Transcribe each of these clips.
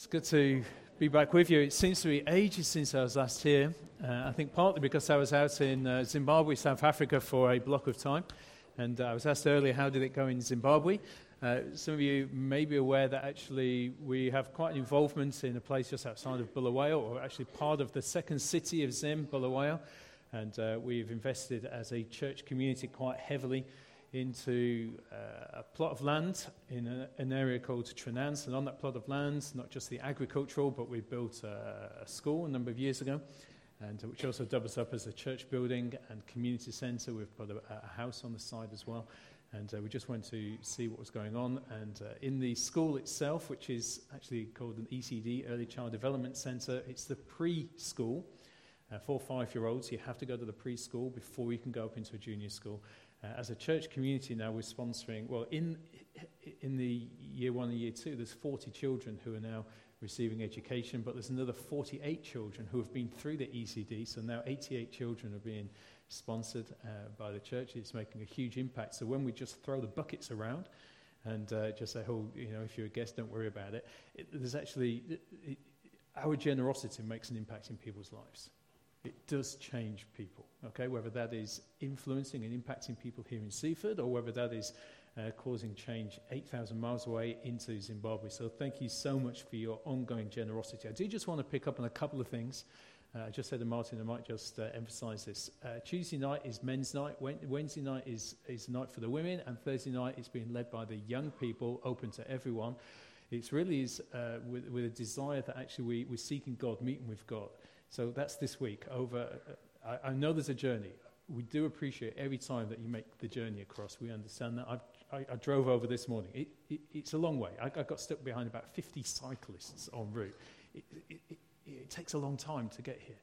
It's good to be back with you. It seems to be ages since I was last here. Uh, I think partly because I was out in uh, Zimbabwe, South Africa for a block of time. And uh, I was asked earlier, how did it go in Zimbabwe? Uh, some of you may be aware that actually we have quite an involvement in a place just outside of Bulawayo, or actually part of the second city of Zim, Bulawayo. And uh, we've invested as a church community quite heavily into uh, a plot of land in a, an area called Trenance. And on that plot of land, not just the agricultural, but we built a, a school a number of years ago, and which also doubles up as a church building and community centre. We've got a, a, house on the side as well. And uh, we just went to see what was going on. And uh, in the school itself, which is actually called an ECD, Early Child Development Centre, it's the preschool. Uh, for five year olds, you have to go to the preschool before you can go up into a junior school. Uh, as a church community now, we're sponsoring, well, in, in the year one and year two, there's 40 children who are now receiving education, but there's another 48 children who have been through the ECD, so now 88 children are being sponsored uh, by the church. It's making a huge impact. So when we just throw the buckets around and uh, just say, oh, you know, if you're a guest, don't worry about it, it there's actually, it, it, our generosity makes an impact in people's lives it does change people, okay? Whether that is influencing and impacting people here in Seaford or whether that is uh, causing change 8,000 miles away into Zimbabwe. So thank you so much for your ongoing generosity. I do just want to pick up on a couple of things. Uh, I just said to Martin, I might just uh, emphasize this. Uh, Tuesday night is men's night, Wednesday night is, is night for the women, and Thursday night is being led by the young people, open to everyone. It really is uh, with, with a desire that actually we, we're seeking God, meeting with God. So that's this week. Over, I, I, know there's a journey. We do appreciate every time that you make the journey across. We understand that. I've, I, I drove over this morning. It, it, it's a long way. I, I, got stuck behind about 50 cyclists en route. It, it takes a long time to get here.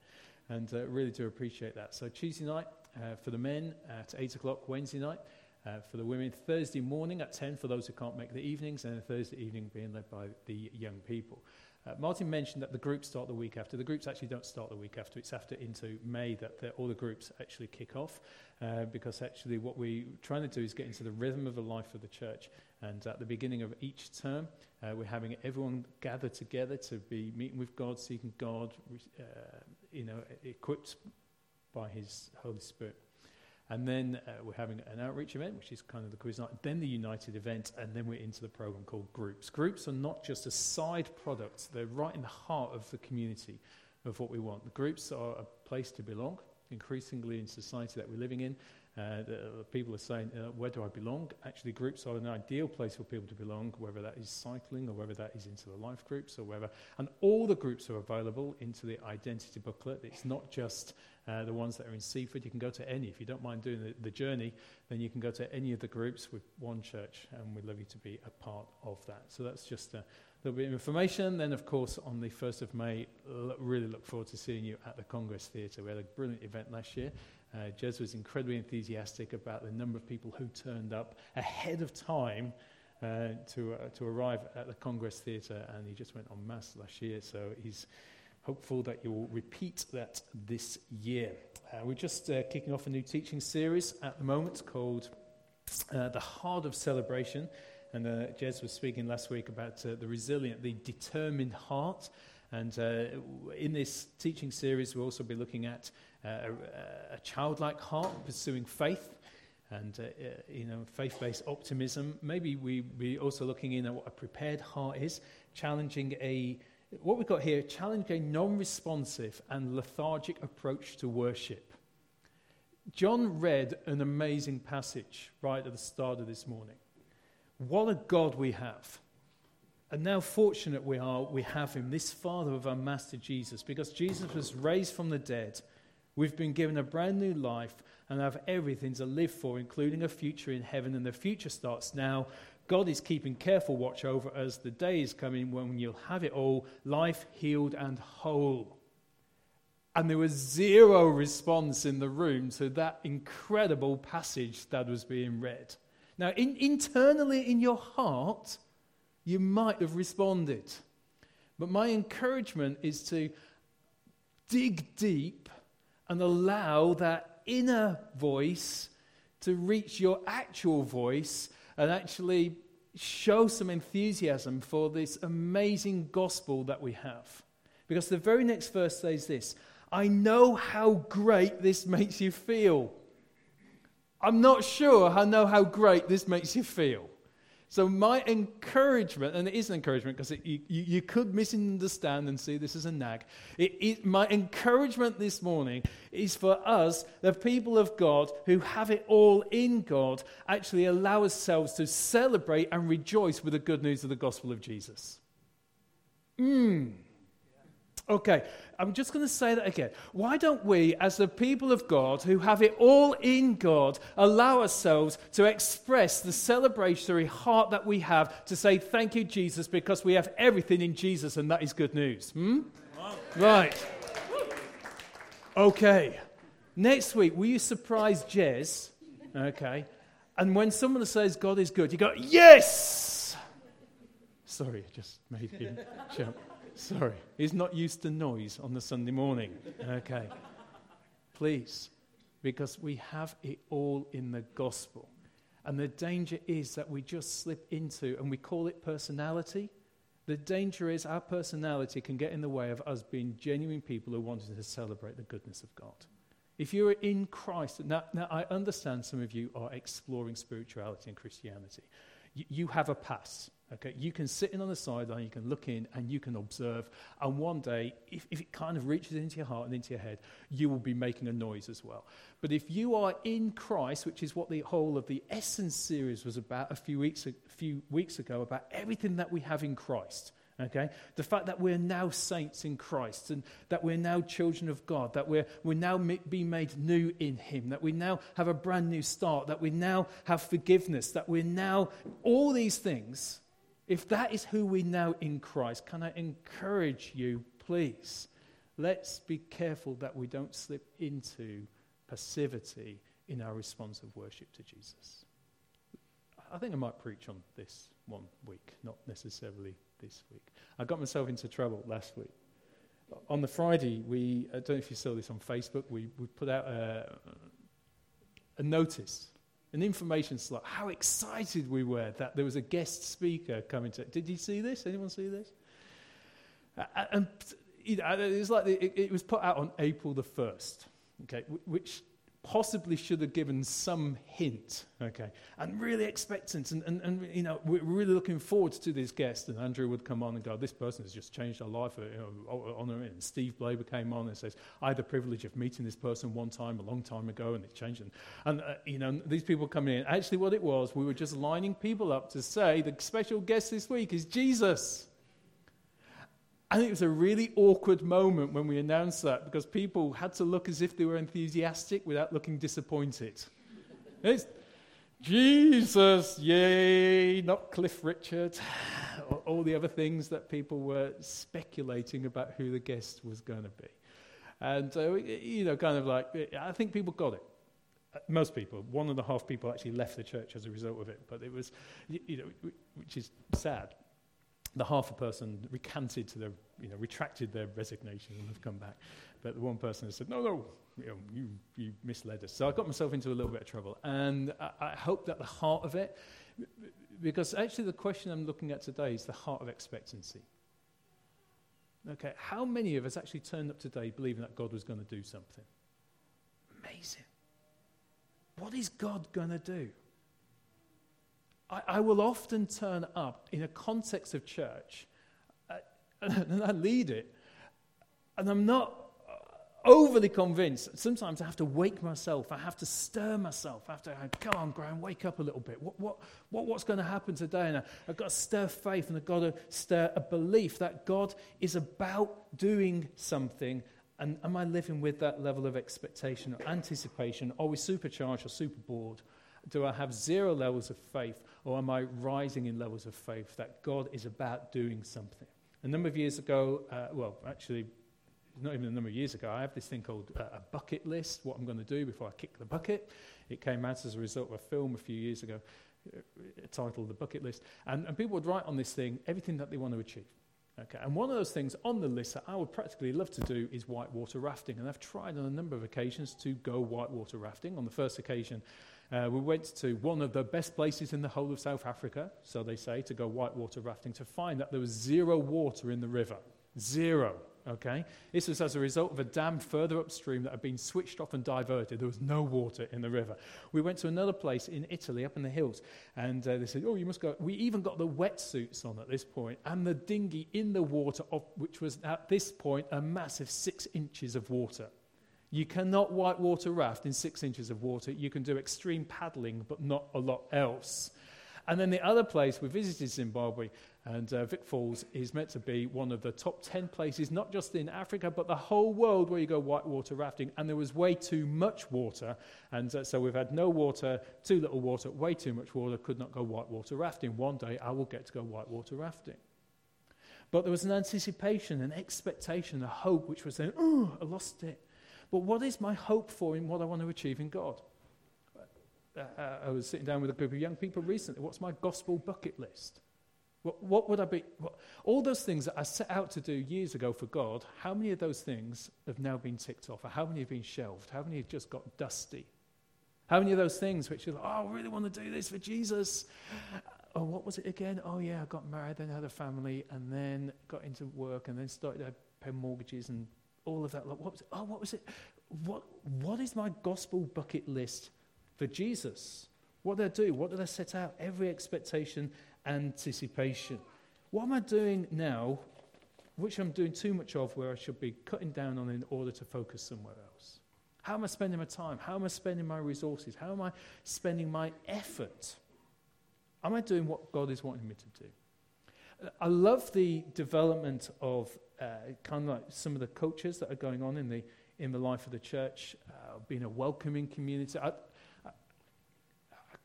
And uh, really do appreciate that. So Tuesday night uh, for the men at 8 o'clock, Wednesday night. Uh, for the women, Thursday morning at 10 for those who can't make the evenings, and Thursday evening being led by the young people. Uh, Martin mentioned that the groups start the week after. The groups actually don't start the week after. It's after into May that the, all the groups actually kick off uh, because actually what we're trying to do is get into the rhythm of the life of the church. And at the beginning of each term, uh, we're having everyone gather together to be meeting with God, seeking God, uh, you know, equipped by His Holy Spirit. And then uh, we're having an outreach event, which is kind of the quiz night, then the United event, and then we're into the program called Groups. Groups are not just a side product, they're right in the heart of the community of what we want. The groups are a place to belong, increasingly in society that we're living in. Uh, people are saying, uh, where do I belong? Actually, groups are an ideal place for people to belong, whether that is cycling or whether that is into the life groups or whether. And all the groups are available into the identity booklet. It's not just uh, the ones that are in Seaford. You can go to any. If you don't mind doing the, the journey, then you can go to any of the groups with one church, and we'd love you to be a part of that. So that's just a little bit of information. Then, of course, on the 1st of May, really look forward to seeing you at the Congress Theatre. We had a brilliant event last year. Uh, Jez was incredibly enthusiastic about the number of people who turned up ahead of time uh, to, uh, to arrive at the Congress Theatre, and he just went en masse last year, so he's hopeful that you will repeat that this year. Uh, we're just uh, kicking off a new teaching series at the moment called uh, The Heart of Celebration, and Jez was speaking last week about the resilient, the determined heart. And uh, in this teaching series, we'll also be looking at uh, a, a, childlike heart, pursuing faith, and uh, uh you know faith-based optimism. Maybe we'll be also looking in at what a prepared heart is, challenging a what we've got here, challenging a non-responsive and lethargic approach to worship. John read an amazing passage right at the start of this morning. What a God we have. And now, fortunate we are, we have him, this Father of our Master Jesus, because Jesus was raised from the dead. We've been given a brand new life and have everything to live for, including a future in heaven. And the future starts now. God is keeping careful watch over us. The day is coming when you'll have it all life healed and whole. And there was zero response in the room to that incredible passage that was being read. Now, in, internally in your heart, you might have responded. But my encouragement is to dig deep and allow that inner voice to reach your actual voice and actually show some enthusiasm for this amazing gospel that we have. Because the very next verse says this I know how great this makes you feel. I'm not sure I know how great this makes you feel. So, my encouragement, and it is an encouragement because you, you, could misunderstand and see this as a nag. It, it, my encouragement this morning is for us, the people of God who have it all in God, actually allow ourselves to celebrate and rejoice with the good news of the gospel of Jesus. Mmm. Okay, I'm just going to say that again. Why don't we, as the people of God who have it all in God, allow ourselves to express the celebratory heart that we have to say, Thank you, Jesus, because we have everything in Jesus, and that is good news? Hmm? Right. Okay. Next week, will you surprise Jez? Okay. And when someone says God is good, you go, Yes! Sorry, I just made him jump. Sorry, he's not used to noise on the Sunday morning. Okay. Please, because we have it all in the gospel. And the danger is that we just slip into, and we call it personality. The danger is our personality can get in the way of us being genuine people who want to celebrate the goodness of God. If you're in Christ, now, now I understand some of you are exploring spirituality and Christianity. You, have a pass. Okay, you can sit in on the sideline, you can look in, and you can observe. And one day, if, if it kind of reaches into your heart and into your head, you will be making a noise as well. But if you are in Christ, which is what the whole of the Essence series was about a few weeks, a few weeks ago, about everything that we have in Christ, Okay? The fact that we're now saints in Christ and that we're now children of God, that we're, we're now being made new in Him, that we now have a brand new start, that we now have forgiveness, that we're now, all these things, if that is who we know in Christ, can I encourage you, please, let's be careful that we don't slip into passivity in our response of worship to Jesus. I think I might preach on this one week, not necessarily this week. I got myself into trouble last week. On the Friday, we, I don't know if you saw this on Facebook, we, we put out a, a notice, an information slot, how excited we were that there was a guest speaker coming to. Did you see this? Anyone see this? and you know, it was like the, it, it was put out on April the 1st, okay, which possibly should have given some hint, okay, and really expectant. And, and, and, you know, we're really looking forward to this guest. And Andrew would come on and go, This person has just changed our life, uh, you know, honor it. And Steve Blaber came on and says, I had the privilege of meeting this person one time, a long time ago, and it changed. And, and uh, you know, these people coming in. Actually, what it was, we were just lining people up to say, The special guest this week is Jesus. I think it was a really awkward moment when we announced that because people had to look as if they were enthusiastic without looking disappointed. It's Jesus, yay, not Cliff Richard, all the other things that people were speculating about who the guest was going to be. And, uh, you know, kind of like, I think people got it. Most people, one and a half people actually left the church as a result of it, but it was, you know, which is sad the half a person recanted to their, you know, retracted their resignation and have come back. But the one person has said, no, no, you, know, you, you misled us. So I got myself into a little bit of trouble. And I, I hope that the heart of it, because actually the question I'm looking at today is the heart of expectancy. Okay, how many of us actually turned up today believing that God was going to do something? Amazing. What is God going to do? I, I will often turn up in a context of church uh, and I lead it, and I'm not overly convinced. Sometimes I have to wake myself. I have to stir myself. I have to go on, Graham, wake up a little bit. What, what, what, what's going to happen today? And I, I've got to stir faith and I've got to stir a belief that God is about doing something. And am I living with that level of expectation or anticipation? Are we supercharged or super bored? Do I have zero levels of faith? Or am I rising in levels of faith that God is about doing something? A number of years ago, uh, well, actually, not even a number of years ago, I have this thing called uh, a bucket list, what I'm going to do before I kick the bucket. It came out as a result of a film a few years ago uh, titled The Bucket List. And, and people would write on this thing everything that they want to achieve. Okay, and one of those things on the list that I would practically love to do is whitewater rafting. And I've tried on a number of occasions to go whitewater rafting. On the first occasion, Uh, we went to one of the best places in the whole of South Africa, so they say, to go whitewater rafting, to find that there was zero water in the river. Zero. Okay? This was as a result of a dam further upstream that had been switched off and diverted. There was no water in the river. We went to another place in Italy, up in the hills, and uh, they said, Oh, you must go. We even got the wetsuits on at this point, and the dinghy in the water, which was at this point a massive six inches of water. You cannot whitewater raft in six inches of water. You can do extreme paddling, but not a lot else. And then the other place, we visited Zimbabwe, and uh, Vic Falls is meant to be one of the top 10 places, not just in Africa, but the whole world where you go whitewater rafting. And there was way too much water. And uh, so we've had no water, too little water, way too much water, could not go whitewater rafting. One day I will get to go whitewater rafting. But there was an anticipation, an expectation, a hope, which was saying, oh, I lost it. But what is my hope for in what I want to achieve in God? Uh, I was sitting down with a group of young people recently. What's my gospel bucket list? What, what would I be? What, all those things that I set out to do years ago for God, how many of those things have now been ticked off? Or how many have been shelved? How many have just got dusty? How many of those things which are like, oh, I really want to do this for Jesus? Oh, what was it again? Oh, yeah, I got married, then had a family, and then got into work, and then started to pay mortgages and all of that. Like, what was it? Oh, what was it? What, what is my gospel bucket list for Jesus? What did I do? What did I set out? Every expectation anticipation. What am I doing now, which I'm doing too much of, where I should be cutting down on in order to focus somewhere else? How am I spending my time? How am I spending my resources? How am I spending my effort? Am I doing what God is wanting me to do? I love the development of uh, kind of like some of the cultures that are going on in the, in the life of the church, uh, being a welcoming community. I,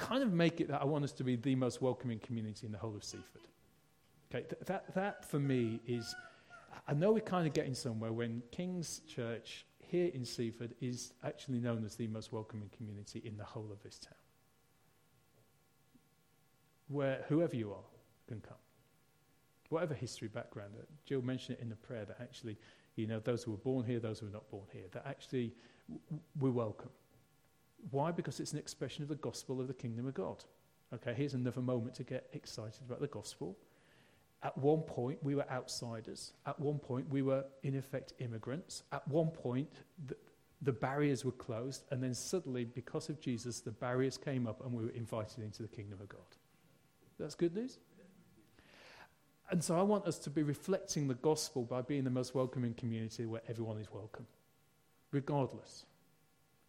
kind of make it that I want us to be the most welcoming community in the whole of Seaford. Okay, th- that, that for me is, I know we're kind of getting somewhere when King's Church here in Seaford is actually known as the most welcoming community in the whole of this town. Where whoever you are can come. Whatever history background. Uh, Jill mentioned it in the prayer that actually, you know, those who were born here, those who were not born here, that actually we're welcome. Why? Because it's an expression of the gospel of the kingdom of God. Okay, here's another moment to get excited about the gospel. At one point, we were outsiders. At one point, we were, in effect, immigrants. At one point, the, the barriers were closed. And then suddenly, because of Jesus, the barriers came up and we were invited into the kingdom of God. That's good news? And so I want us to be reflecting the gospel by being the most welcoming community where everyone is welcome, regardless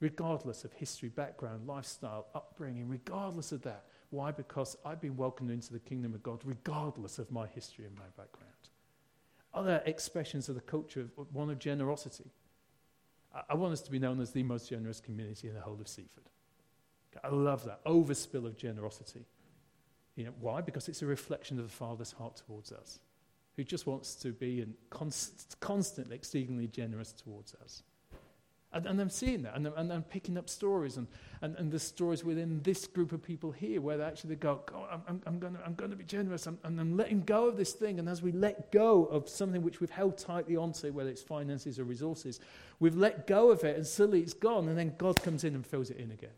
regardless of history, background, lifestyle, upbringing, regardless of that. Why? Because I've been welcomed into the kingdom of God regardless of my history and my background. Other expressions of the culture one of generosity. I, I want us to be known as the most generous community in the whole of Seaford. I love that overspill of generosity. You know, why? Because it's a reflection of the Father's heart towards us, who just wants to be and const- constantly exceedingly generous towards us. And, and I'm seeing that, and, and I'm picking up stories, and, and, and the stories within this group of people here where they actually go, God, I'm, I'm, going I'm to be generous, I'm, and I'm letting go of this thing. And as we let go of something which we've held tightly onto, whether it's finances or resources, we've let go of it, and suddenly it's gone, and then God comes in and fills it in again.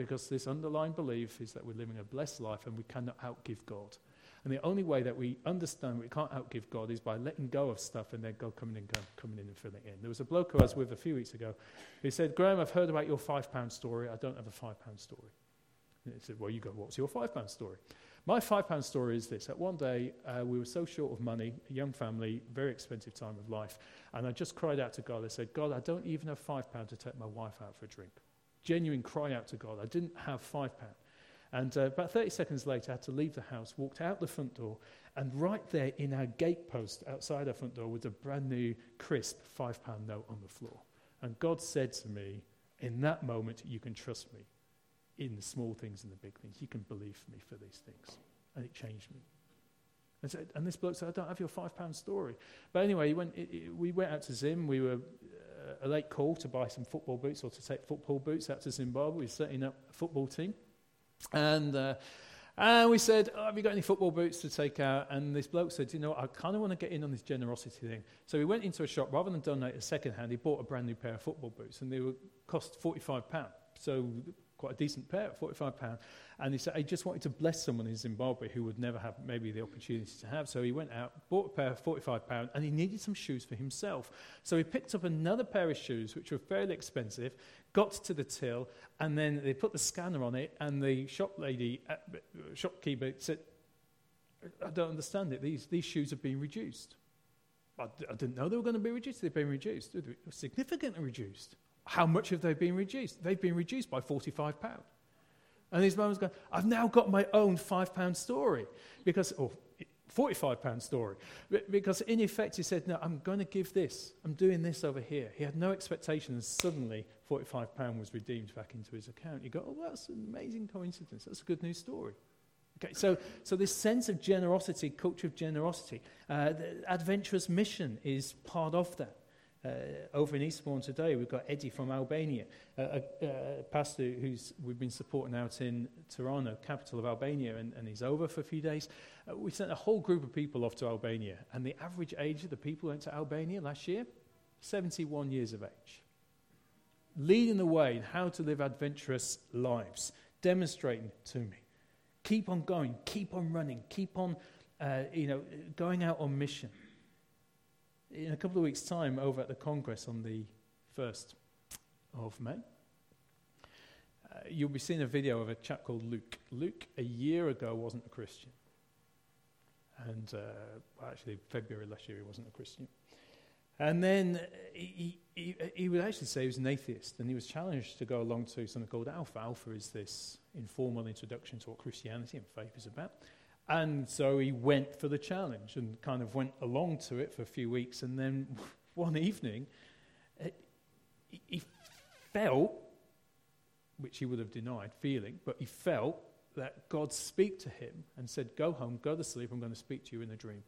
Because this underlying belief is that we're living a blessed life and we cannot outgive God. And the only way that we understand we can't outgive God is by letting go of stuff and then God coming in, coming in and filling in. There was a bloke who I was with a few weeks ago who said, Graham, I've heard about your five pound story. I don't have a five pound story. And he said, Well, you go, what's your five pound story? My five pound story is this. that one day, uh, we were so short of money, a young family, very expensive time of life, and I just cried out to God. I said, God, I don't even have five pound to take my wife out for a drink. Genuine cry out to God. I didn't have five pound. And uh, about 30 seconds later, I had to leave the house, walked out the front door, and right there in our gatepost outside our front door was a brand new, crisp five pound note on the floor. And God said to me, In that moment, you can trust me in the small things and the big things. You can believe me for these things. And it changed me. And, so, and this bloke said, I don't have your five pound story. But anyway, went, it, it, we went out to Zim. We were a late call to buy some football boots or to take football boots out to Zimbabwe. We were setting up a football team. And, uh, and we said, oh, Have you got any football boots to take out? And this bloke said, You know, I kind of want to get in on this generosity thing. So we went into a shop. Rather than donate a second hand, he bought a brand new pair of football boots, and they were cost £45. So quite a decent pair at £45. And he said he just wanted to bless someone in Zimbabwe who would never have maybe the opportunity to have. So he went out, bought a pair of £45, and he needed some shoes for himself. So he picked up another pair of shoes, which were fairly expensive, got to the till, and then they put the scanner on it, and the shop lady, uh, shopkeeper said, I don't understand it. These, these shoes have been reduced. I d- I didn't know they were going to be reduced. They've been reduced, significantly reduced. How much have they been reduced? They've been reduced by £45. And these moments go, I've now got my own £5 story. Because, or £45 story. Because in effect, he said, No, I'm going to give this. I'm doing this over here. He had no expectation, and suddenly £45 was redeemed back into his account. You go, Oh, that's an amazing coincidence. That's a good news story. Okay, so, so this sense of generosity, culture of generosity, uh, adventurous mission is part of that. Uh, over in Eastbourne today, we've got Eddie from Albania, a, pastor who's we've been supporting out in Tirana, capital of Albania, and, and he's over for a few days. Uh, we sent a whole group of people off to Albania, and the average age of the people who went to Albania last year, 71 years of age. Leading the way in how to live adventurous lives, demonstrating to me. Keep on going, keep on running, keep on, uh, you know, going out on mission in a couple of weeks' time over at the Congress on the 1st of May. Uh, you'll be seeing a video of a chap called Luke. Luke, a year ago, wasn't a Christian. And uh, actually, February last year, he wasn't a Christian. And then he, he, he, would actually say he was an atheist, and he was challenged to go along to something called Alpha. Alpha is this informal introduction to what Christianity and faith is about. And so he went for the challenge and kind of went along to it for a few weeks. And then one evening, eh, he felt, which he would have denied feeling, but he felt that God speak to him and said, Go home, go to sleep, I'm going to speak to you in a dream.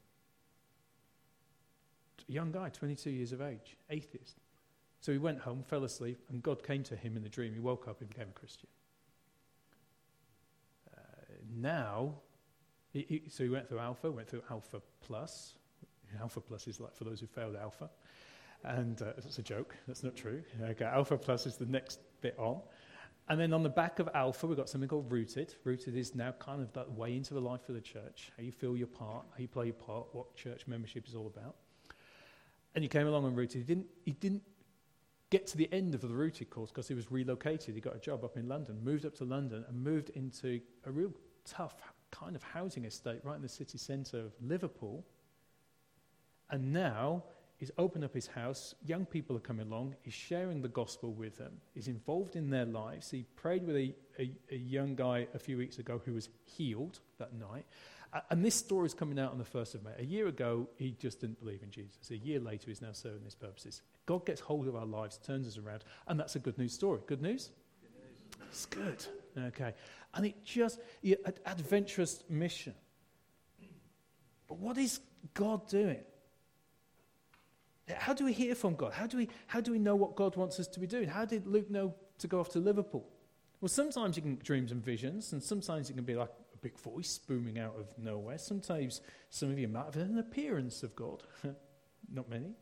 Young guy, 22 years of age, atheist. So he went home, fell asleep, and God came to him in the dream. He woke up and became a Christian. Uh, now, he, he, so he went through Alpha, went through Alpha Plus. Alpha Plus is like for those who failed Alpha. And uh, that's a joke. That's not true. Okay, Alpha Plus is the next bit on. And then on the back of Alpha, we've got something called Rooted. Rooted is now kind of that way into the life of the church, how you feel your part, how you play your part, what church membership is all about. And he came along on Rooted. He didn't, he didn't get to the end of the Rooted course because he was relocated. He got a job up in London, moved up to London, and moved into a real tough kind of housing estate right in the city centre of Liverpool. And now he's opened up his house. Young people are coming along. He's sharing the gospel with them. He's involved in their lives. He prayed with a, a, a young guy a few weeks ago who was healed that night. And this story is coming out on the 1st of May. A year ago, he just didn't believe in Jesus. A year later, he's now serving his purposes. God gets hold of our lives, turns us around, and that's a good news story. Good news? Good news. It's good. Okay. And it just, yeah, an adventurous mission. But what is God doing? How do we hear from God? How do we, how do we know what God wants us to be doing? How did Luke know to go off to Liverpool? Well, sometimes you can dreams and visions, and sometimes it can be like a big voice booming out of nowhere. Sometimes some of you might have an appearance of God. Not many.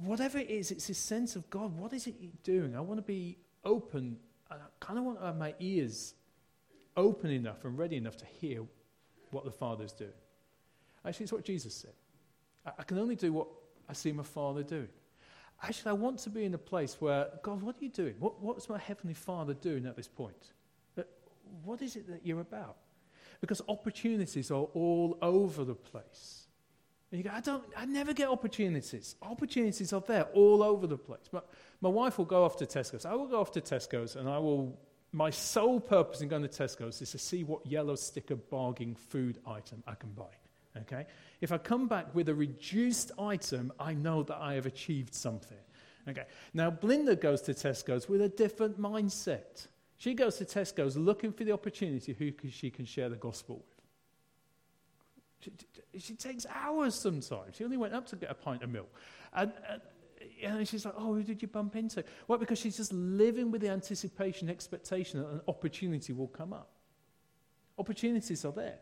Whatever it is, it's a sense of God. What is it doing? I want to be open I kind of want to have my ears open enough and ready enough to hear what the Father's doing. Actually, it's what Jesus said. I, I can only do what I see my Father doing. Actually, I want to be in a place where, God, what are you doing? What, what's my Heavenly Father doing at this point? Uh, what is it that you're about? Because opportunities are all over the place. And you go, I don't, I never get opportunities. Opportunities are there all over the place. But my wife will go off to Tesco's. I will go off to Tesco's and I will, my sole purpose in going to Tesco's is to see what yellow sticker bargain food item I can buy. Okay? If I come back with a reduced item, I know that I have achieved something. Okay? Now, Belinda goes to Tesco's with a different mindset. She goes to Tesco's looking for the opportunity who she can share the gospel with. She, she, takes hours sometimes. She only went up to get a pint of milk. And, and, and she's like, oh, who did you bump into? Well, because she's just living with the anticipation, expectation that an opportunity will come up. Opportunities are there.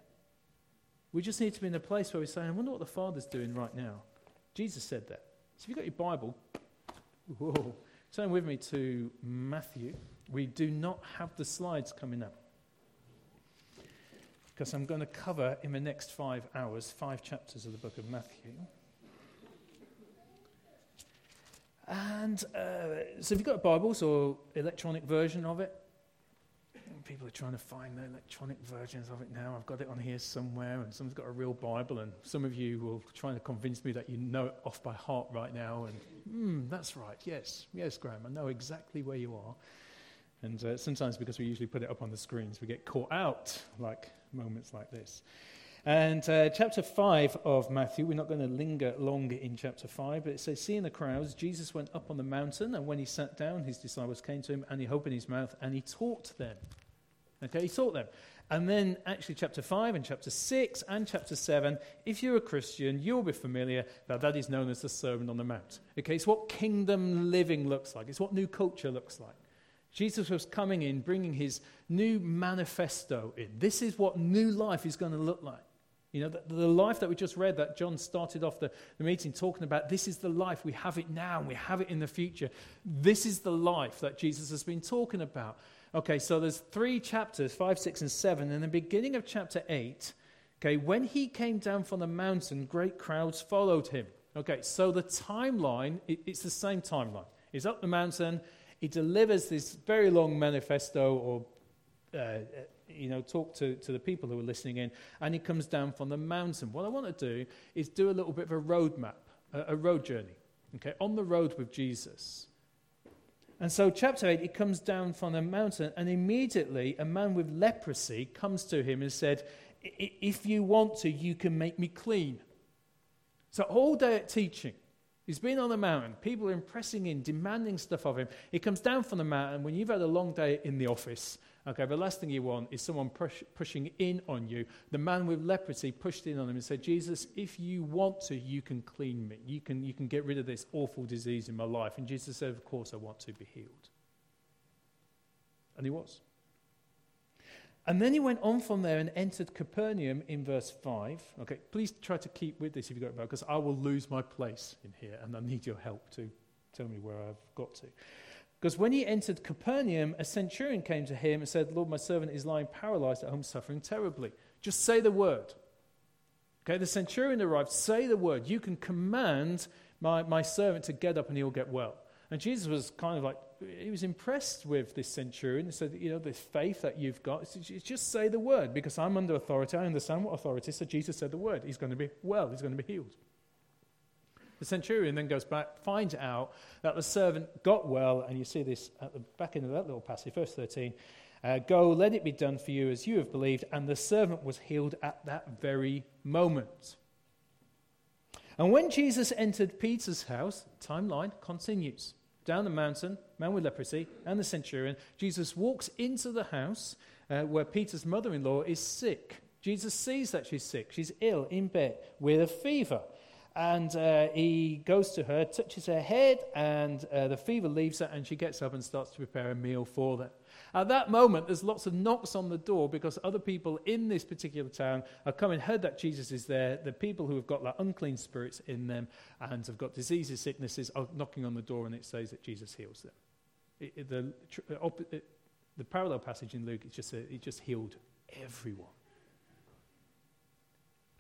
We just need to be in a place where we're saying, I wonder what the Father's doing right now. Jesus said that. So if you've got your Bible, whoa, turn with me to Matthew We do not have the slides coming up because I'm going to cover in the next five hours five chapters of the book of Matthew. And uh, so, if you've got Bibles or electronic version of it, people are trying to find the electronic versions of it now. I've got it on here somewhere, and someone's got a real Bible, and some of you will try to convince me that you know it off by heart right now. And hmm, that's right, yes, yes, Graham, I know exactly where you are. And uh, sometimes, because we usually put it up on the screens, we get caught out like moments like this. And uh, chapter 5 of Matthew, we're not going to linger longer in chapter 5, but it says, Seeing the crowds, Jesus went up on the mountain, and when he sat down, his disciples came to him, and he opened his mouth, and he taught them. Okay, he taught them. And then, actually, chapter 5 and chapter 6 and chapter 7, if you're a Christian, you'll be familiar that that is known as the Sermon on the Mount. Okay, it's what kingdom living looks like, it's what new culture looks like. Jesus was coming in, bringing his new manifesto in. This is what new life is going to look like. You know, the, the, life that we just read, that John started off the, the meeting talking about, this is the life. We have it now and we have it in the future. This is the life that Jesus has been talking about. Okay, so there's three chapters, five, six, and seven. In the beginning of chapter eight, okay, when he came down from the mountain, great crowds followed him. Okay, so the timeline, it, it's the same timeline. He's up the mountain, he delivers this very long manifesto or uh, you know, talk to, to the people who are listening in, and he comes down from the mountain. What I want to do is do a little bit of a road map, a, a road journey, okay, on the road with Jesus. And so, chapter 8, he comes down from the mountain, and immediately a man with leprosy comes to him and said, If you want to, you can make me clean. So, all day at teaching, He's been on the mountain. People are impressing in, demanding stuff of him. He comes down from the mountain when you've had a long day in the office. Okay, the last thing you want is someone push, pushing in on you. The man with leprosy pushed in on him and said, Jesus, if you want to, you can clean me. You can, you can get rid of this awful disease in my life. And Jesus said, Of course, I want to be healed. And he was. And then he went on from there and entered Capernaum in verse 5. Okay, please try to keep with this if you've got it because I will lose my place in here and I need your help to tell me where I've got to. Because when he entered Capernaum, a centurion came to him and said, Lord, my servant is lying paralyzed at home, suffering terribly. Just say the word. Okay, the centurion arrived. Say the word. You can command my, my servant to get up and he'll get well. And Jesus was kind of like, he was impressed with this centurion. He said, You know, this faith that you've got, just say the word because I'm under authority. I understand what authority is. So Jesus said the word. He's going to be well, he's going to be healed. The centurion then goes back, finds out that the servant got well, and you see this at the back end of that little passage, verse 13. Uh, Go, let it be done for you as you have believed. And the servant was healed at that very moment. And when Jesus entered Peter's house, timeline continues down the mountain, man with leprosy, and the centurion. Jesus walks into the house uh, where Peter's mother in law is sick. Jesus sees that she's sick. She's ill in bed with a fever. And uh, he goes to her, touches her head, and uh, the fever leaves her, and she gets up and starts to prepare a meal for them. At that moment, there's lots of knocks on the door because other people in this particular town have come and heard that Jesus is there. The people who have got like unclean spirits in them and have got diseases, sicknesses are knocking on the door, and it says that Jesus heals them. It, it, the, it, the parallel passage in Luke, it just, uh, it just healed everyone.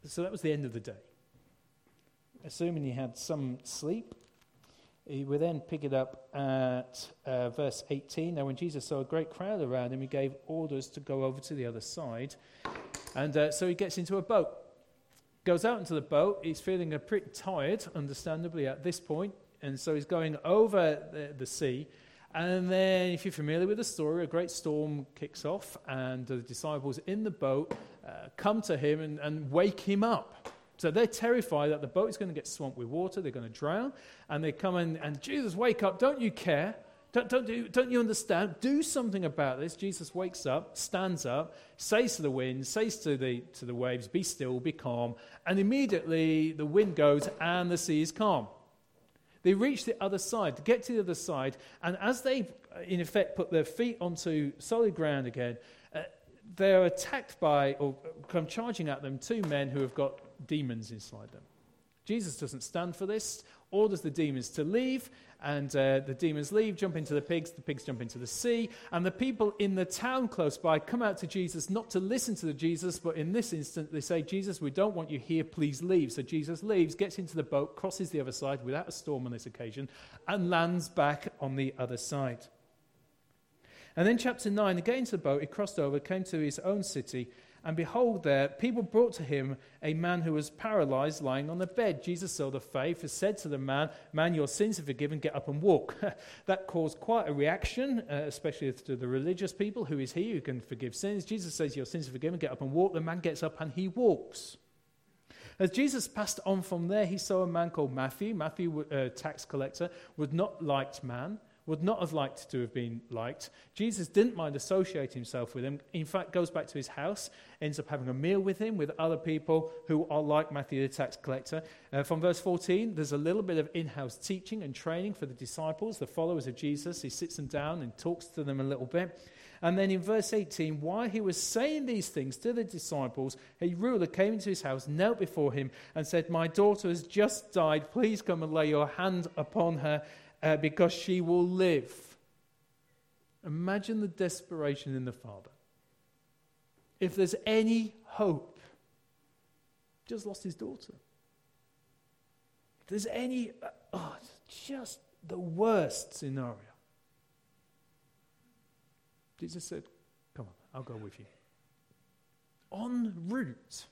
So that was the end of the day. Assuming he had some sleep, would then pick it up at uh, verse 18. Now, when Jesus saw a great crowd around him, he gave orders to go over to the other side. And uh, so he gets into a boat, goes out into the boat. He's feeling a pretty tired, understandably, at this point. And so he's going over the, the sea. And then, if you're familiar with the story, a great storm kicks off, and the disciples in the boat uh, come to him and, and wake him up. So they're terrified that the boat is going to get swamped with water, they're going to drown, and they come in and Jesus, wake up, don't you care? Don't, don't, do, don't you understand? Do something about this. Jesus wakes up, stands up, says to the wind, says to the, to the waves, Be still, be calm. And immediately the wind goes and the sea is calm. They reach the other side, get to the other side, and as they, in effect, put their feet onto solid ground again, uh, they're attacked by, or come charging at them, two men who have got demons inside them. Jesus doesn't stand for this, orders the demons to leave, and uh, the demons leave, jump into the pigs, the pigs jump into the sea, and the people in the town close by come out to Jesus not to listen to the Jesus, but in this instant they say, Jesus, we don't want you here, please leave. So Jesus leaves, gets into the boat, crosses the other side without a storm on this occasion, and lands back on the other side. And then, chapter 9, again into the boat, he crossed over, came to his own city, and behold, there people brought to him a man who was paralyzed, lying on the bed. Jesus saw the faith and said to the man, Man, your sins are forgiven, get up and walk. that caused quite a reaction, uh, especially to the religious people. Who is he who can forgive sins? Jesus says, Your sins are forgiven, get up and walk. The man gets up and he walks. As Jesus passed on from there, he saw a man called Matthew. Matthew, a uh, tax collector, was not liked man would not have liked to have been liked. Jesus didn't mind associating himself with him. In fact, goes back to his house, ends up having a meal with him, with other people who are like Matthew the tax collector. Uh, from verse 14, there's a little bit of in house teaching and training for the disciples, the followers of Jesus. He sits them down and talks to them a little bit. And then in verse 18, while he was saying these things to the disciples, a ruler came into his house, knelt before him, and said, My daughter has just died. Please come and lay your hand upon her uh, because she will live. Imagine the desperation in the father. If there's any hope, just lost his daughter. If there's any, uh, oh, just the worst scenario. Jesus said, Come on, I'll go with you. En route,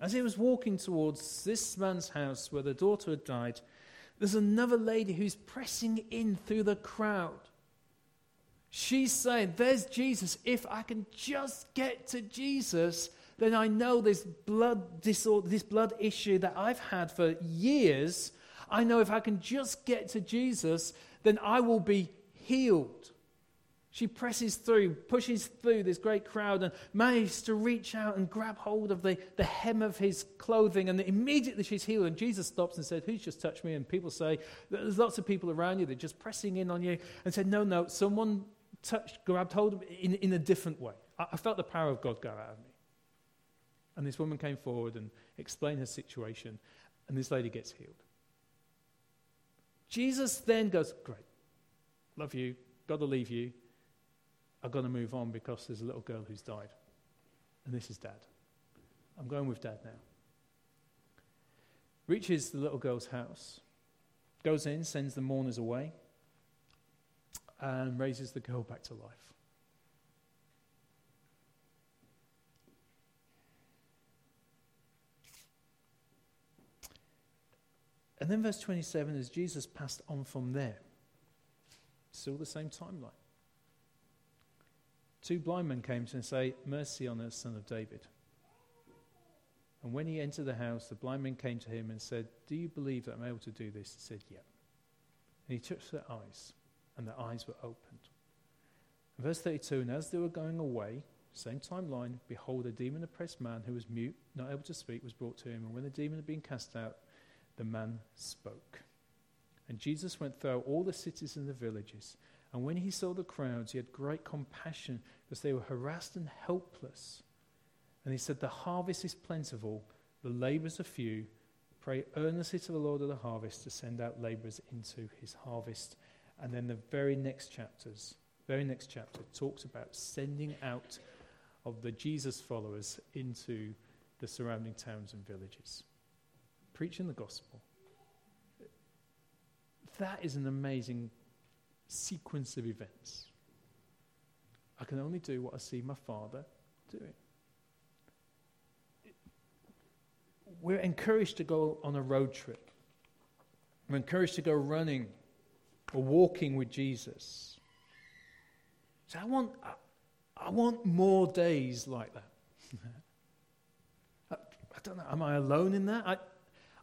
as he was walking towards this man's house where the daughter had died, there's another lady who's pressing in through the crowd. She's saying, There's Jesus. If I can just get to Jesus, then I know this blood disorder, this blood issue that I've had for years. I know if I can just get to Jesus, then I will be healed. She presses through, pushes through this great crowd, and manages to reach out and grab hold of the, the hem of his clothing. And immediately she's healed. And Jesus stops and said, Who's just touched me? And people say, There's lots of people around you. They're just pressing in on you. And said, No, no, someone touched, grabbed hold of me in, in a different way. I, I felt the power of God go out of me. And this woman came forward and explained her situation. And this lady gets healed. Jesus then goes, Great, love you, God will leave you I've got to move on because there's a little girl who's died. And this is dad. I'm going with dad now. Reaches the little girl's house, goes in, sends the mourners away, and raises the girl back to life. And then, verse 27, as Jesus passed on from there, still the same timeline. Two blind men came to him and say, Mercy on us, son of David. And when he entered the house, the blind men came to him and said, Do you believe that I'm able to do this? He said, Yeah. And he touched their eyes, and their eyes were opened. verse 32 And as they were going away, same timeline, behold, a demon oppressed man who was mute, not able to speak, was brought to him. And when the demon had been cast out, the man spoke. And Jesus went through all the cities and the villages and when he saw the crowds, he had great compassion because they were harassed and helpless. And he said, The harvest is plentiful, the laborers are few. Pray earnestly to the Lord of the harvest to send out laborers into his harvest. And then the very next chapters, very next chapter, talks about sending out of the Jesus followers into the surrounding towns and villages, preaching the gospel. That is an amazing sequence of events. I can only do what I see my Father doing. We're encouraged to go on a road trip. We're encouraged to go running or walking with Jesus. So I want, I, I want more days like that. I, I, don't know, am I alone in that? I,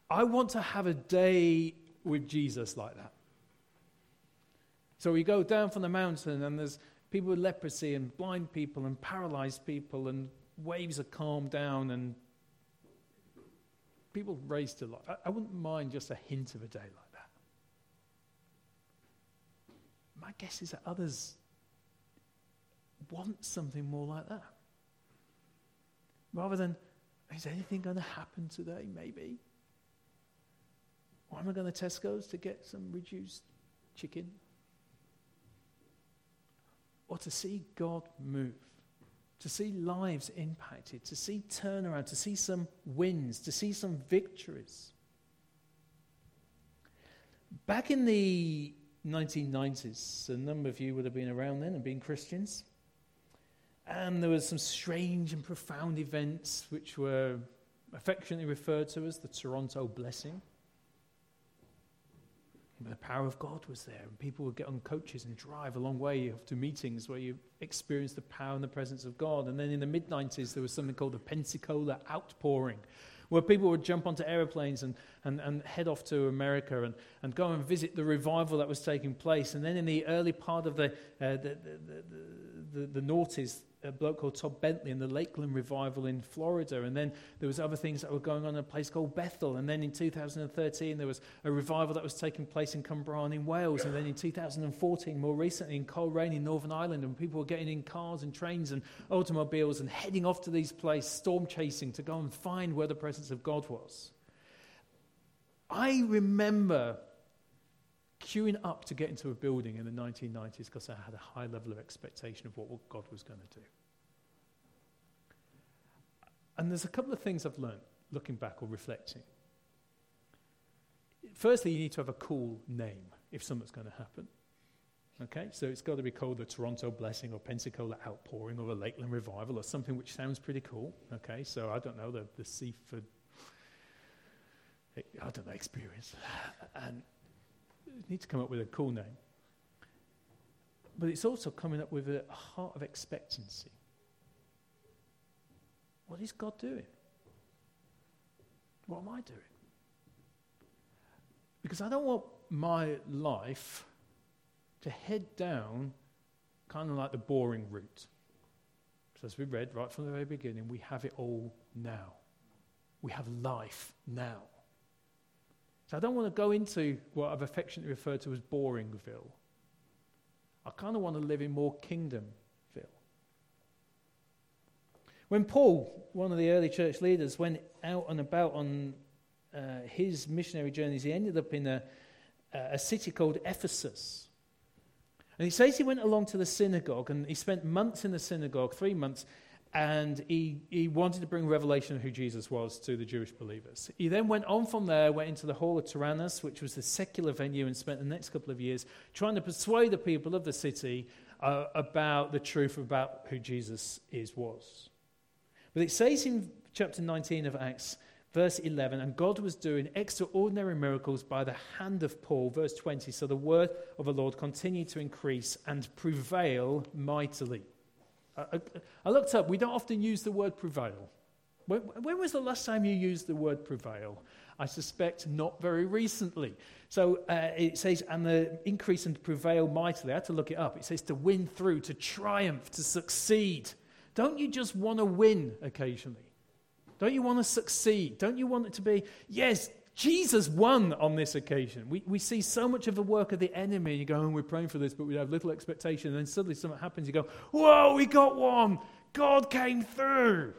I want to have a day with Jesus like that. So we go down from the mountain, and there's people with leprosy, and blind people, and paralyzed people, and waves are calmed down, and people raised to life. I, I wouldn't mind just a hint of a day like that. My guess is that others want something more like that. Rather than, is anything going to happen today? Maybe. Or am I going to Tesco's to get some reduced chicken? Or to see God move, to see lives impacted, to see turnaround, to see some wins, to see some victories. Back in the 1990s, a number of you would have been around then and been Christians. And there was some strange and profound events which were affectionately referred to as the Toronto blessing. The power of God was there, and people would get on coaches and drive a long way to meetings where you experience the power and the presence of God. And then in the mid 90s, there was something called the Pensacola outpouring, where people would jump onto aeroplanes and, and, and head off to America and, and go and visit the revival that was taking place. And then in the early part of the, uh, the, the, the, the, the noughties, a bloke called Todd Bentley and the Lakeland revival in Florida. And then there was other things that were going on in a place called Bethel. And then in 2013, there was a revival that was taking place in Cwmbran in Wales. And then in 2014, more recently, in Coleraine in Northern Ireland, and people were getting in cars and trains and automobiles and heading off to these places, storm chasing, to go and find where the presence of God was. I remember queuing up to get into a building in the 1990s because I had a high level of expectation of what God was going to do. And there's a couple of things I've learned looking back or reflecting. Firstly, you need to have a cool name if something's going to happen. Okay, so it's got to be called the Toronto Blessing or Pensacola Outpouring or the Lakeland Revival or something which sounds pretty cool. Okay, so I don't know, the, the Seaford, I don't know, experience. And need to come up with a cool name. But it's also coming up with a heart of expectancy. What is God doing? What am I doing? Because I don't want my life to head down kind of like the boring route. So, as we read right from the very beginning, we have it all now. We have life now. So I don't want to go into what I've affectionately referred to as Boringville. I kind of want to live in more Kingdomville. When Paul, one of the early church leaders, went out and about on uh, his missionary journeys, he ended up in a, a city called Ephesus. And he says he went along to the synagogue and he spent months in the synagogue, three months, and he, he wanted to bring revelation of who Jesus was to the Jewish believers. He then went on from there, went into the Hall of Tyrannus, which was the secular venue, and spent the next couple of years trying to persuade the people of the city uh, about the truth about who Jesus is was. But it says in chapter 19 of Acts, verse 11, and God was doing extraordinary miracles by the hand of Paul, verse 20. So the word of the Lord continued to increase and prevail mightily. I, I, looked up, we don't often use the word prevail. When, when, was the last time you used the word prevail? I suspect not very recently. So uh, it says, and the increase and prevail mightily. I had to look it up. It says to win through, to triumph, to succeed. Don't you just want to win occasionally? Don't you want to succeed? Don't you want it to be, yes, Jesus won on this occasion. We, we see so much of the work of the enemy. And you go, oh, we're praying for this, but we have little expectation. And then suddenly something happens. You go, whoa, we got one. God came through.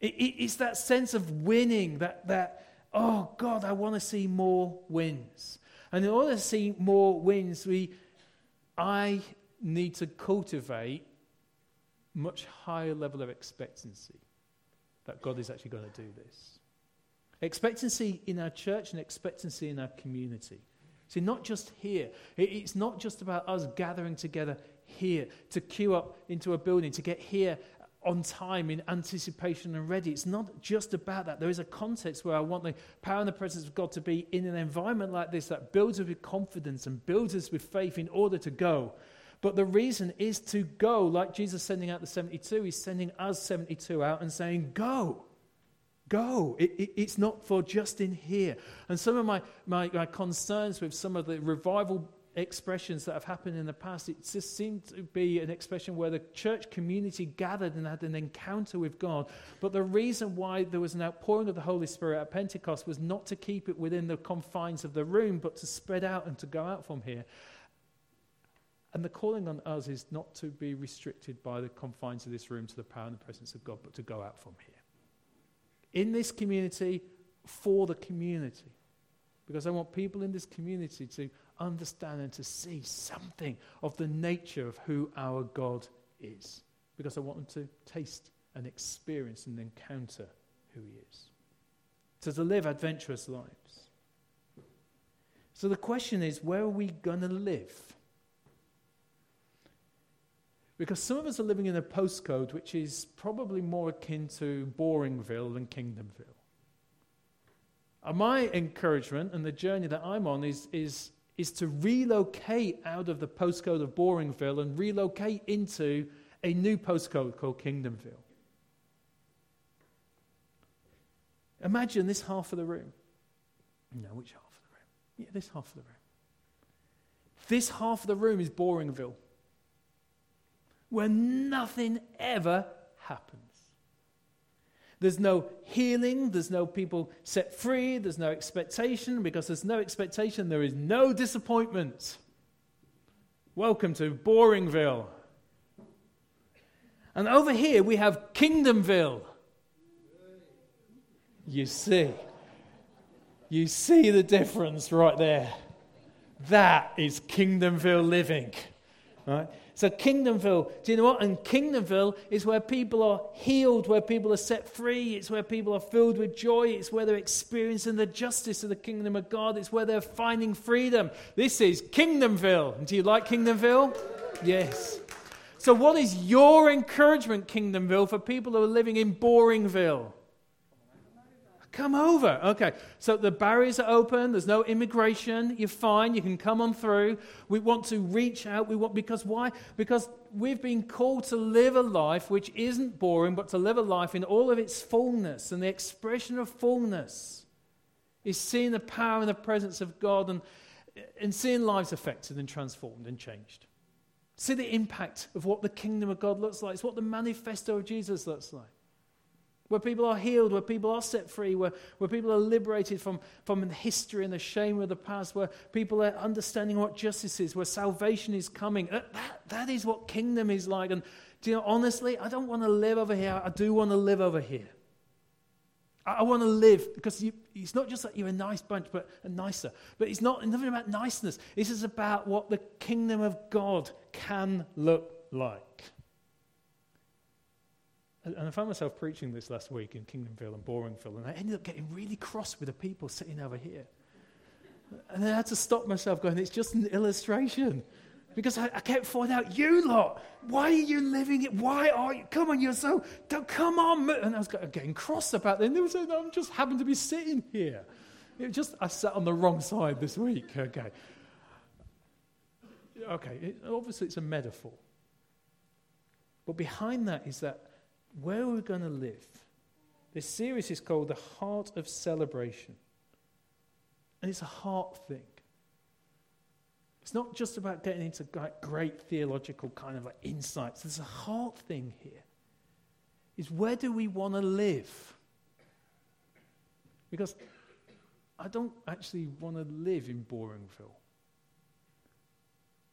It, it, it's that sense of winning, that, that, oh, God, I want to see more wins. And in order to see more wins, we, I need to cultivate much higher level of expectancy that God is actually going to do this. Expectancy in our church and expectancy in our community. See, not just here. It's not just about us gathering together here to queue up into a building, to get here on time in anticipation and ready. It's not just about that. There is a context where I want the power and the presence of God to be in an environment like this that builds us with confidence and builds us with faith in order to go. But the reason is to go, like Jesus sending out the 72, he's sending us 72 out and saying, Go. Go. It, it, it's not for just in here. And some of my, my, my concerns with some of the revival expressions that have happened in the past, it just seemed to be an expression where the church community gathered and had an encounter with God. But the reason why there was an outpouring of the Holy Spirit at Pentecost was not to keep it within the confines of the room, but to spread out and to go out from here. And the calling on us is not to be restricted by the confines of this room to the power and the presence of God, but to go out from here in this community for the community. because I want people in this community to understand and to see something of the nature of who our God is. Because I want them to taste and experience and encounter who He is. So to live adventurous lives. So the question is where are we going to live? Because some of us are living in a postcode which is probably more akin to Boringville than Kingdomville. And my encouragement and the journey that I'm on is, is, is to relocate out of the postcode of Boringville and relocate into a new postcode called Kingdomville. Imagine this half of the room. No, which half of the room? Yeah, this half of the room. This half of the room is Boringville, where nothing ever happens. There's no healing, there's no people set free, there's no expectation. Because there's no expectation, there is no disappointment. Welcome to Boringville. And over here we have Kingdomville. You see. You see the difference right there. That is Kingdomville living. Right? So, Kingdomville, do you know what? And Kingdomville is where people are healed, where people are set free. It's where people are filled with joy. It's where they're experiencing the justice of the kingdom of God. It's where they're finding freedom. This is Kingdomville. Do you like Kingdomville? Yes. So, what is your encouragement, Kingdomville, for people who are living in Boringville? Come over. Okay. So the barriers are open. There's no immigration. You're fine. You can come on through. We want to reach out. We want, because why? Because we've been called to live a life which isn't boring, but to live a life in all of its fullness. And the expression of fullness is seeing the power and the presence of God and, and seeing lives affected and transformed and changed. See the impact of what the kingdom of God looks like. It's what the manifesto of Jesus looks like where people are healed, where people are set free, where, where people are liberated from, from the history and the shame of the past, where people are understanding what justice is, where salvation is coming. Uh, that, that is what kingdom is like. And do you know, honestly, I don't want to live over here. I do want to live over here. I, I want to live because you, it's not just that you're a nice bunch, but a nicer. But it's not nothing about niceness. This is about what the kingdom of God can look like. And I found myself preaching this last week in Kingdomville and Boringville, and I ended up getting really cross with the people sitting over here. And I had to stop myself going, it's just an illustration. Because I, I kept finding out, you lot, why are you living it? Why are you? Come on, you're so, don't, come on. And I was getting cross about it. And they were saying, I'm just happened to be sitting here. It just, I sat on the wrong side this week. Okay. Okay, it, obviously it's a metaphor. But behind that is that where are we going to live? This series is called The Heart of Celebration. And it's a heart thing. It's not just about getting into great theological kind of like insights. There's a heart thing here. Is where do we want to live? Because I don't actually want to live in Boringville,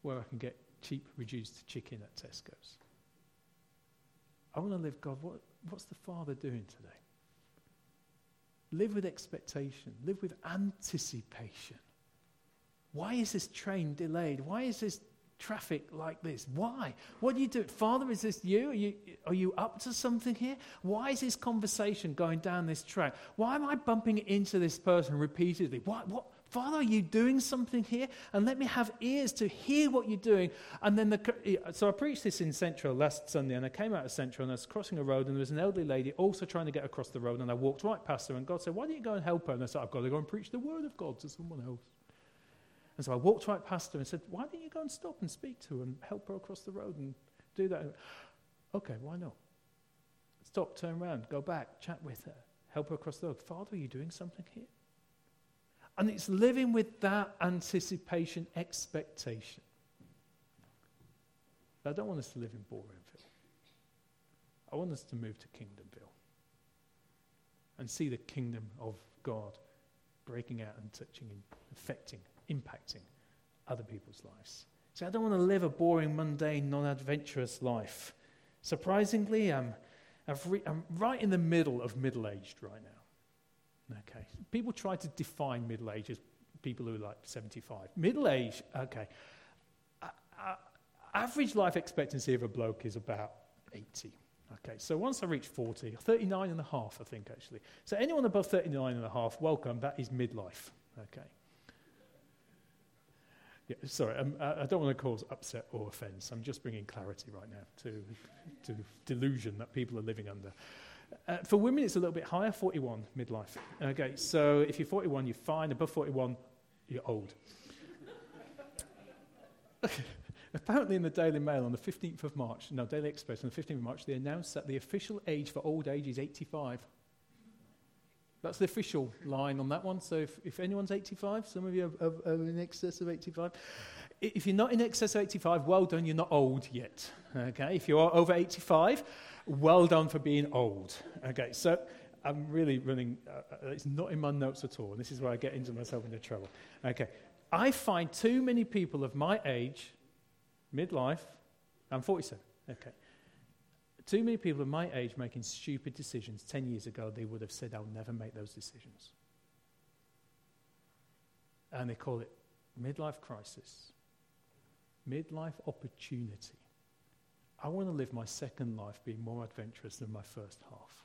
where I can get cheap reduced chicken at Tesco's. I want to live, God, what, what's the Father doing today? Live with expectation, live with anticipation. Why is this train delayed? Why is this traffic like this? Why? What do you do? Father, is this you? Are, you? are you up to something here? Why is this conversation going down this track? Why am I bumping into this person repeatedly? What, what, Father, are you doing something here? And let me have ears to hear what you're doing. And then, the, so I preached this in Central last Sunday, and I came out of Central and I was crossing a road, and there was an elderly lady also trying to get across the road, and I walked right past her, and God said, Why don't you go and help her? And I said, I've got to go and preach the word of God to someone else. And so I walked right past her and said, Why don't you go and stop and speak to her and help her across the road and do that? Okay, why not? Stop, turn around, go back, chat with her, help her across the road. Father, are you doing something here? And it's living with that anticipation, expectation. I don't want us to live in Boringville. I want us to move to Kingdomville and see the kingdom of God breaking out and touching and affecting, impacting other people's lives. See, I don't want to live a boring, mundane, non adventurous life. Surprisingly, I'm, re- I'm right in the middle of middle aged right now. Okay. People try to define middle age as people who are like 75. Middle age, okay. Uh, uh, average life expectancy of a bloke is about 80. Okay, so once I reach 40, 39 and a half, I think actually. So anyone above 39 and a half, welcome, that is midlife. Okay. Yeah, sorry, um, I don't want to cause upset or offense. I'm just bringing clarity right now to, to delusion that people are living under. Uh, for women, it's a little bit higher, 41 midlife. Okay, so if you're 41, you're fine. Above 41, you're old. Apparently, in the Daily Mail on the 15th of March, no, Daily Express on the 15th of March, they announced that the official age for old age is 85. That's the official line on that one. So if, if anyone's 85, some of you are, are, are, in excess of 85. If you're not in excess of 85, well done, you're not old yet. Okay, if you are over 85, well done for being old. Okay, so I'm really running, uh, uh, it's not in my notes at all, and this is where I get into myself into trouble. Okay, I find too many people of my age, midlife, I'm 47, okay. Too many people of my age making stupid decisions. 10 years ago, they would have said, I'll never make those decisions. And they call it midlife crisis, midlife opportunity. I want to live my second life being more adventurous than my first half.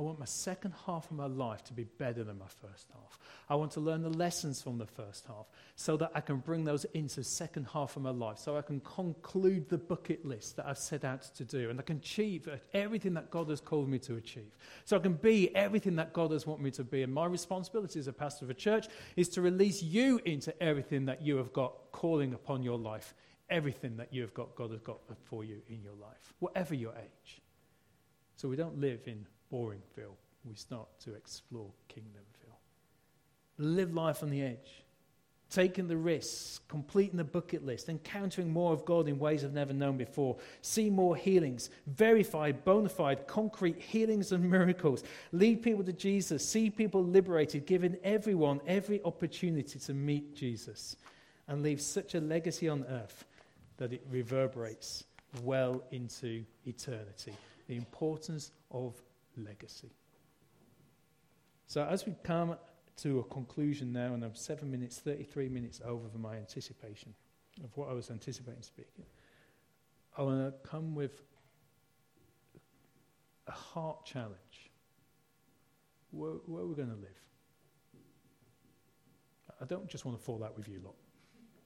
I want my second half of my life to be better than my first half. I want to learn the lessons from the first half so that I can bring those into the second half of my life, so I can conclude the bucket list that I've set out to do, and I can achieve everything that God has called me to achieve. So I can be everything that God has wanted me to be. And my responsibility as a pastor of a church is to release you into everything that you have got calling upon your life everything that you have got, God has got for you in your life, whatever your age. So we don't live in Boringville. We start to explore kingdom, Kingdomville. Live life on the edge, taking the risks, completing the bucket list, encountering more of God in ways I've never known before, see more healings, verified, bona fide, concrete healings and miracles, lead people to Jesus, see people liberated, giving everyone every opportunity to meet Jesus, and leave such a legacy on earth that it reverberates well into eternity. The importance of legacy. So, as we come to a conclusion now, and I'm seven minutes, 33 minutes over my anticipation of what I was anticipating speaking, I want to come with a heart challenge. Where, where are we going to live? I don't just want to fall out with you lot.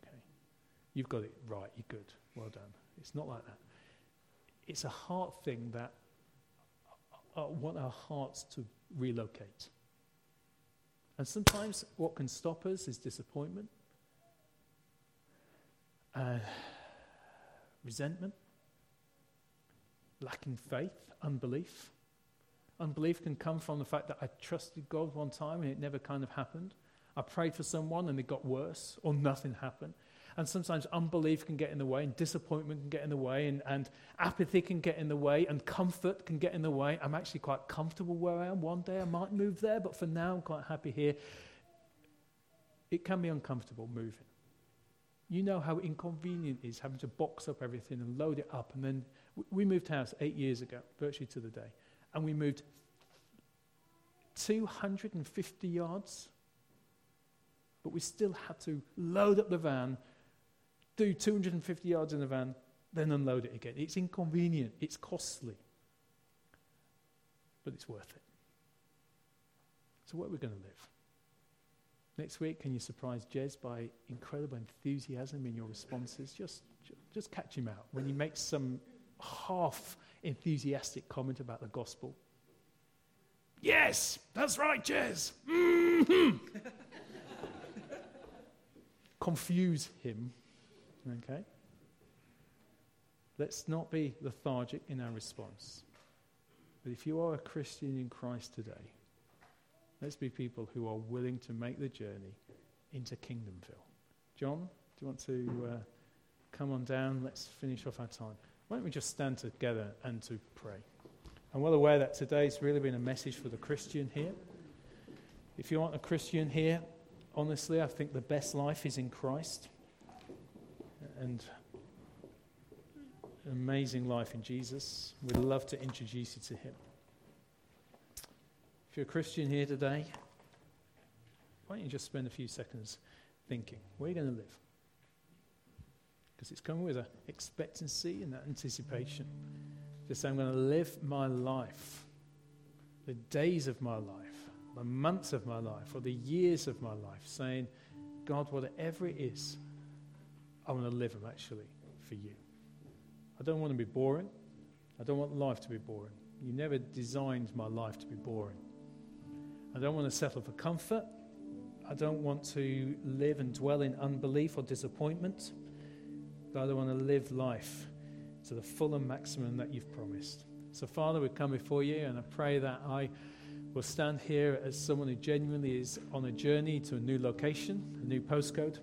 Okay. You've got it right, you're good, well done. It's not like that. It's a heart thing that I want our hearts to relocate. And sometimes what can stop us is disappointment, uh, resentment, lacking faith, unbelief. Unbelief can come from the fact that I trusted God one time and it never kind of happened. I prayed for someone and it got worse or nothing happened. And sometimes unbelief can get in the way, and disappointment can get in the way, and, and apathy can get in the way, and comfort can get in the way. I'm actually quite comfortable where I am. One day I might move there, but for now I'm quite happy here. It can be uncomfortable moving. You know how inconvenient it is having to box up everything and load it up. And then we moved house eight years ago, virtually to the day. And we moved 250 yards, but we still had to load up the van, do 250 yards in a van, then unload it again. It's inconvenient, it's costly, but it's worth it. So, where are we going to live? Next week, can you surprise Jez by incredible enthusiasm in your responses? Just, just catch him out when he makes some half enthusiastic comment about the gospel. Yes, that's right, Jez. Mm-hmm. Confuse him Okay? Let's not be lethargic in our response. But if you are a Christian in Christ today, let's be people who are willing to make the journey into Kingdomville. John, do you want to uh, come on down? Let's finish off our time. Why don't we just stand together and to pray? I'm well aware that today's really been a message for the Christian here. If you aren't a Christian here, honestly, I think the best life is in Christ and amazing life in Jesus. We'd love to introduce you to him. If you're a Christian here today, why don't you just spend a few seconds thinking, where are you going to live? Because it's coming with an expectancy and anticipation. Just say, I'm going to live my life, the days of my life, the months of my life, or the years of my life, saying, God, whatever it is, I want to live them actually for you. I don't want to be boring. I don't want life to be boring. You never designed my life to be boring. I don't want to settle for comfort. I don't want to live and dwell in unbelief or disappointment. God, I want to live life to the full and maximum that you've promised. So, Father, we come before you, and I pray that I will stand here as someone who genuinely is on a journey to a new location, a new postcode.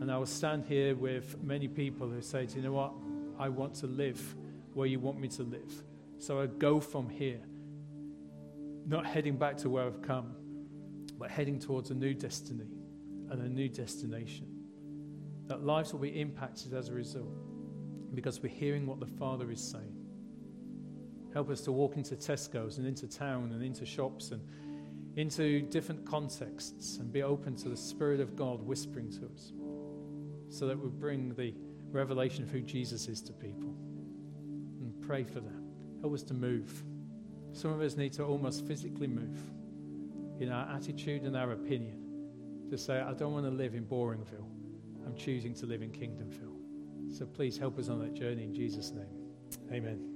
And I will stand here with many people who say, Do you know what? I want to live where you want me to live. So I go from here, not heading back to where I've come, but heading towards a new destiny and a new destination. That lives will be impacted as a result because we're hearing what the Father is saying. Help us to walk into Tesco's and into town and into shops and into different contexts and be open to the Spirit of God whispering to us so that we bring the revelation of who Jesus is to people. And pray for that. Help us to move. Some of us need to almost physically move in our attitude and our opinion to say, I don't want to live in Boringville. I'm choosing to live in Kingdomville. So please help us on that journey in Jesus' name. Amen.